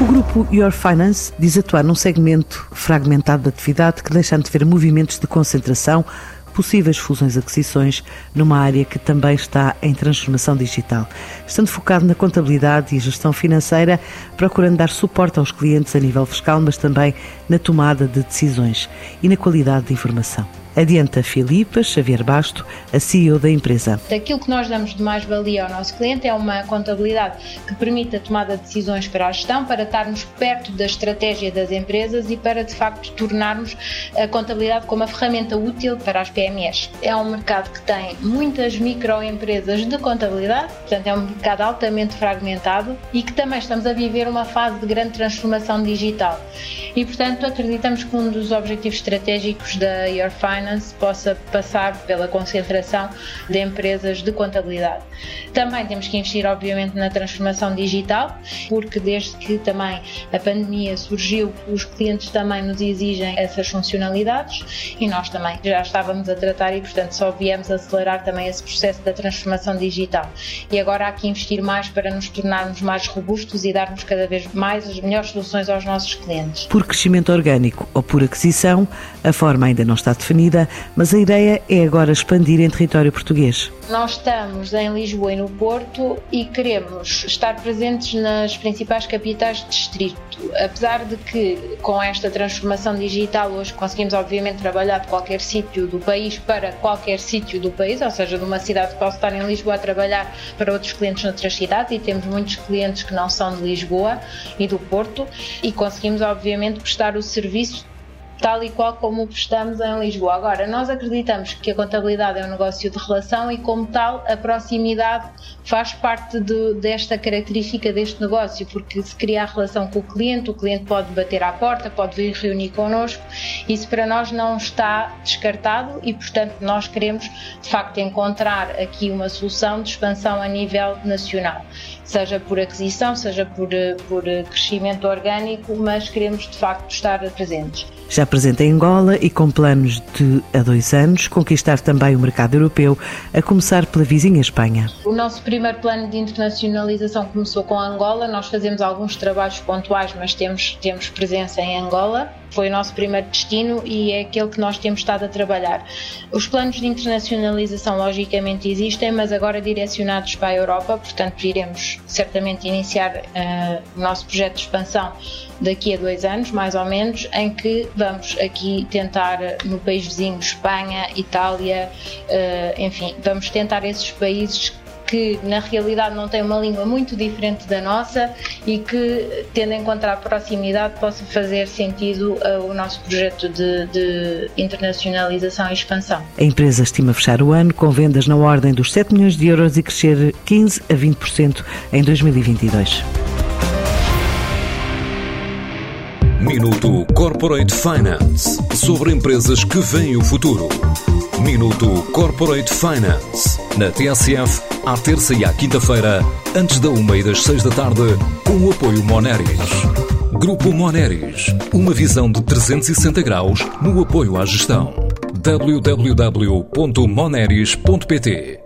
O grupo Your Finance diz atuar num segmento fragmentado de atividade que deixa antever movimentos de concentração, possíveis fusões-aquisições, numa área que também está em transformação digital, estando focado na contabilidade e gestão financeira, procurando dar suporte aos clientes a nível fiscal, mas também na tomada de decisões e na qualidade de informação. Adianta Filipa Xavier Basto, a CEO da empresa. Aquilo que nós damos de mais-valia ao nosso cliente é uma contabilidade que permite a tomada de decisões para a gestão, para estarmos perto da estratégia das empresas e para, de facto, tornarmos a contabilidade como uma ferramenta útil para as PMEs. É um mercado que tem muitas microempresas de contabilidade, portanto, é um mercado altamente fragmentado e que também estamos a viver uma fase de grande transformação digital. E, portanto, acreditamos que um dos objetivos estratégicos da Your Finance Finance possa passar pela concentração de empresas de contabilidade. Também temos que investir, obviamente, na transformação digital, porque desde que também a pandemia surgiu, os clientes também nos exigem essas funcionalidades e nós também já estávamos a tratar e, portanto, só viemos acelerar também esse processo da transformação digital. E agora há que investir mais para nos tornarmos mais robustos e darmos cada vez mais as melhores soluções aos nossos clientes. Por crescimento orgânico ou por aquisição, a forma ainda não está definida mas a ideia é agora expandir em território português. Nós estamos em Lisboa e no Porto e queremos estar presentes nas principais capitais de distrito. Apesar de que, com esta transformação digital, hoje conseguimos, obviamente, trabalhar de qualquer sítio do país para qualquer sítio do país, ou seja, de uma cidade posso estar em Lisboa a trabalhar para outros clientes noutras cidades, e temos muitos clientes que não são de Lisboa e do Porto, e conseguimos, obviamente, prestar o serviço tal e qual como prestamos em Lisboa. Agora, nós acreditamos que a contabilidade é um negócio de relação e, como tal, a proximidade faz parte de, desta característica deste negócio, porque se cria a relação com o cliente, o cliente pode bater à porta, pode vir reunir connosco, isso para nós não está descartado e, portanto, nós queremos de facto encontrar aqui uma solução de expansão a nível nacional, seja por aquisição, seja por, por crescimento orgânico, mas queremos de facto estar presentes. Já presente em Angola e com planos de, há dois anos, conquistar também o mercado europeu, a começar pela vizinha Espanha. O nosso primeiro plano de internacionalização começou com Angola. Nós fazemos alguns trabalhos pontuais, mas temos, temos presença em Angola. Foi o nosso primeiro destino e é aquele que nós temos estado a trabalhar. Os planos de internacionalização, logicamente, existem, mas agora direcionados para a Europa, portanto, iremos certamente iniciar uh, o nosso projeto de expansão daqui a dois anos, mais ou menos, em que vamos aqui tentar no país vizinho, Espanha, Itália, uh, enfim, vamos tentar esses países que na realidade não têm uma língua muito diferente da nossa e que, tendo em conta a proximidade, possa fazer sentido uh, o nosso projeto de, de, internacionalização e expansão. A empresa estima fechar o ano com vendas na ordem dos 7 milhões de euros e crescer 15 a 20% em 2022. Minuto Corporate Finance sobre empresas que veem o futuro. Minuto Corporate Finance na TSF, à terça e à quinta-feira, antes da uma e das seis da tarde, com o apoio Moneris. Grupo Moneris, uma visão de 360 graus no apoio à gestão. www.moneris.pt